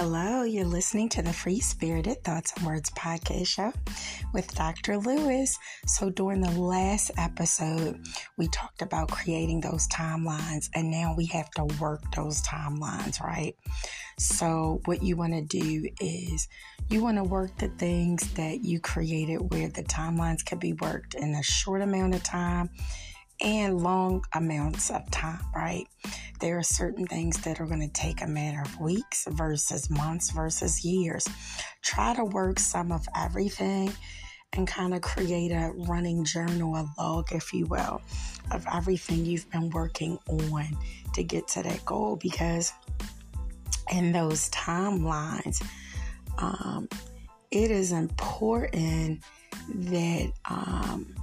Hello, you're listening to the Free Spirited Thoughts and Words podcast show with Dr. Lewis. So, during the last episode, we talked about creating those timelines, and now we have to work those timelines, right? So, what you want to do is you want to work the things that you created where the timelines can be worked in a short amount of time and long amounts of time, right? There are certain things that are going to take a matter of weeks versus months versus years. Try to work some of everything and kind of create a running journal, a log, if you will, of everything you've been working on to get to that goal because in those timelines, um, it is important that um,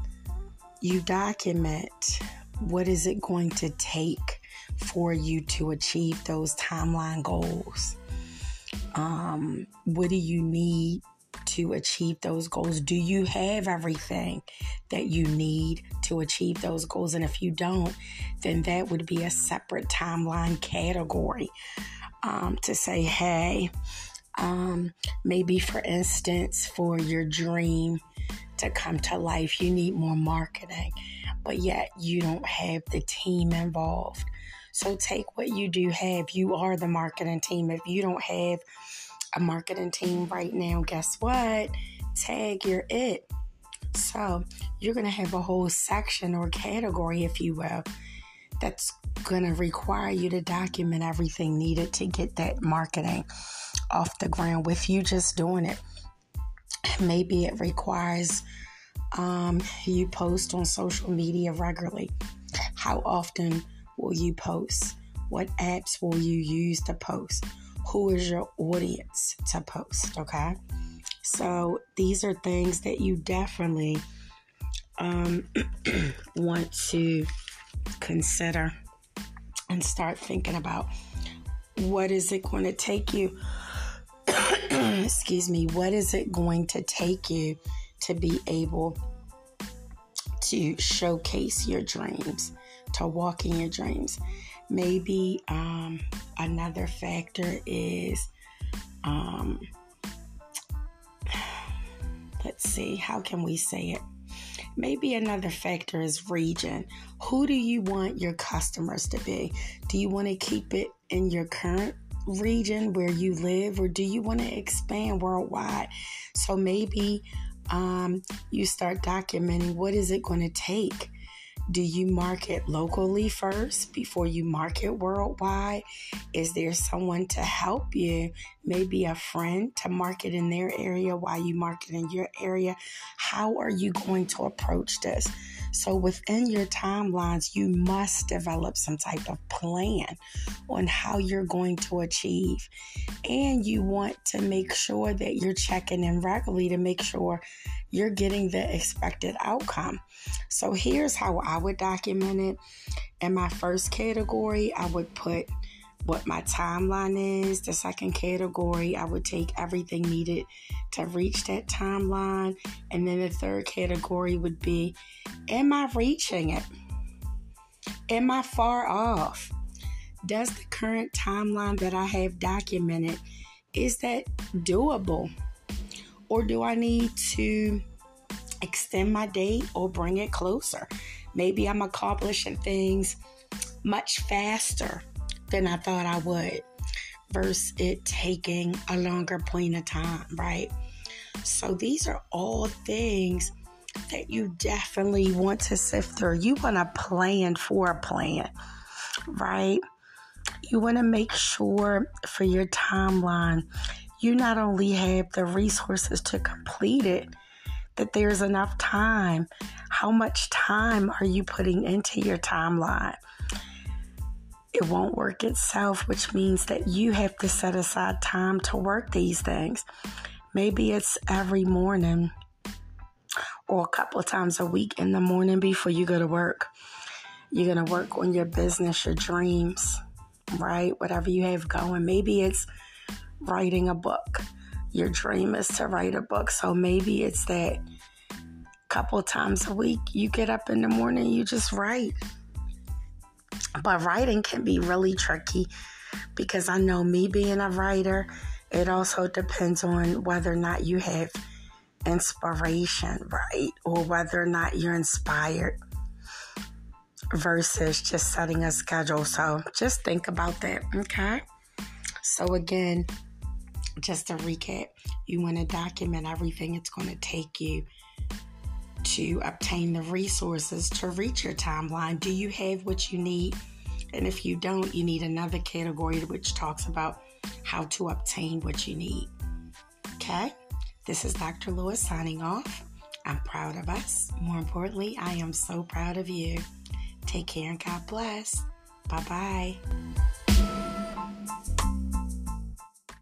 you document what is it going to take for you to achieve those timeline goals um, what do you need to achieve those goals do you have everything that you need to achieve those goals and if you don't then that would be a separate timeline category um, to say hey um, maybe for instance for your dream to come to life. You need more marketing, but yet you don't have the team involved. So take what you do have. You are the marketing team. If you don't have a marketing team right now, guess what? Tag you're it. So you're going to have a whole section or category, if you will, that's going to require you to document everything needed to get that marketing off the ground with you just doing it. Maybe it requires um, you post on social media regularly. How often will you post? What apps will you use to post? Who is your audience to post? Okay. So these are things that you definitely um, want to consider and start thinking about. What is it going to take you? excuse me, what is it going to take you to be able to showcase your dreams, to walk in your dreams? Maybe um, another factor is, um, let's see, how can we say it? Maybe another factor is region. Who do you want your customers to be? Do you want to keep it in your current region where you live, or do you want to expand worldwide? So maybe um, you start documenting what is it going to take do you market locally first before you market worldwide? Is there someone to help you? Maybe a friend to market in their area while you market in your area? How are you going to approach this? So, within your timelines, you must develop some type of plan on how you're going to achieve. And you want to make sure that you're checking in regularly to make sure you're getting the expected outcome. So here's how I would document it. In my first category, I would put what my timeline is. The second category, I would take everything needed to reach that timeline. And then the third category would be Am I reaching it? Am I far off? Does the current timeline that I have documented is that doable? Or do I need to extend my date or bring it closer? Maybe I'm accomplishing things much faster than I thought I would versus it taking a longer point of time, right? So these are all things that you definitely want to sift through. You want to plan for a plan, right? You want to make sure for your timeline you not only have the resources to complete it, that there's enough time. How much time are you putting into your timeline? It won't work itself, which means that you have to set aside time to work these things. Maybe it's every morning or a couple of times a week in the morning before you go to work. You're going to work on your business, your dreams, right? Whatever you have going. Maybe it's writing a book. Your dream is to write a book. So maybe it's that couple times a week you get up in the morning, you just write. But writing can be really tricky because I know me being a writer It also depends on whether or not you have inspiration, right? Or whether or not you're inspired versus just setting a schedule. So just think about that, okay? So, again, just to recap, you want to document everything it's going to take you to obtain the resources to reach your timeline. Do you have what you need? And if you don't, you need another category which talks about how to obtain what you need. Okay? This is Dr. Lewis signing off. I'm proud of us. More importantly, I am so proud of you. Take care and God bless. Bye bye.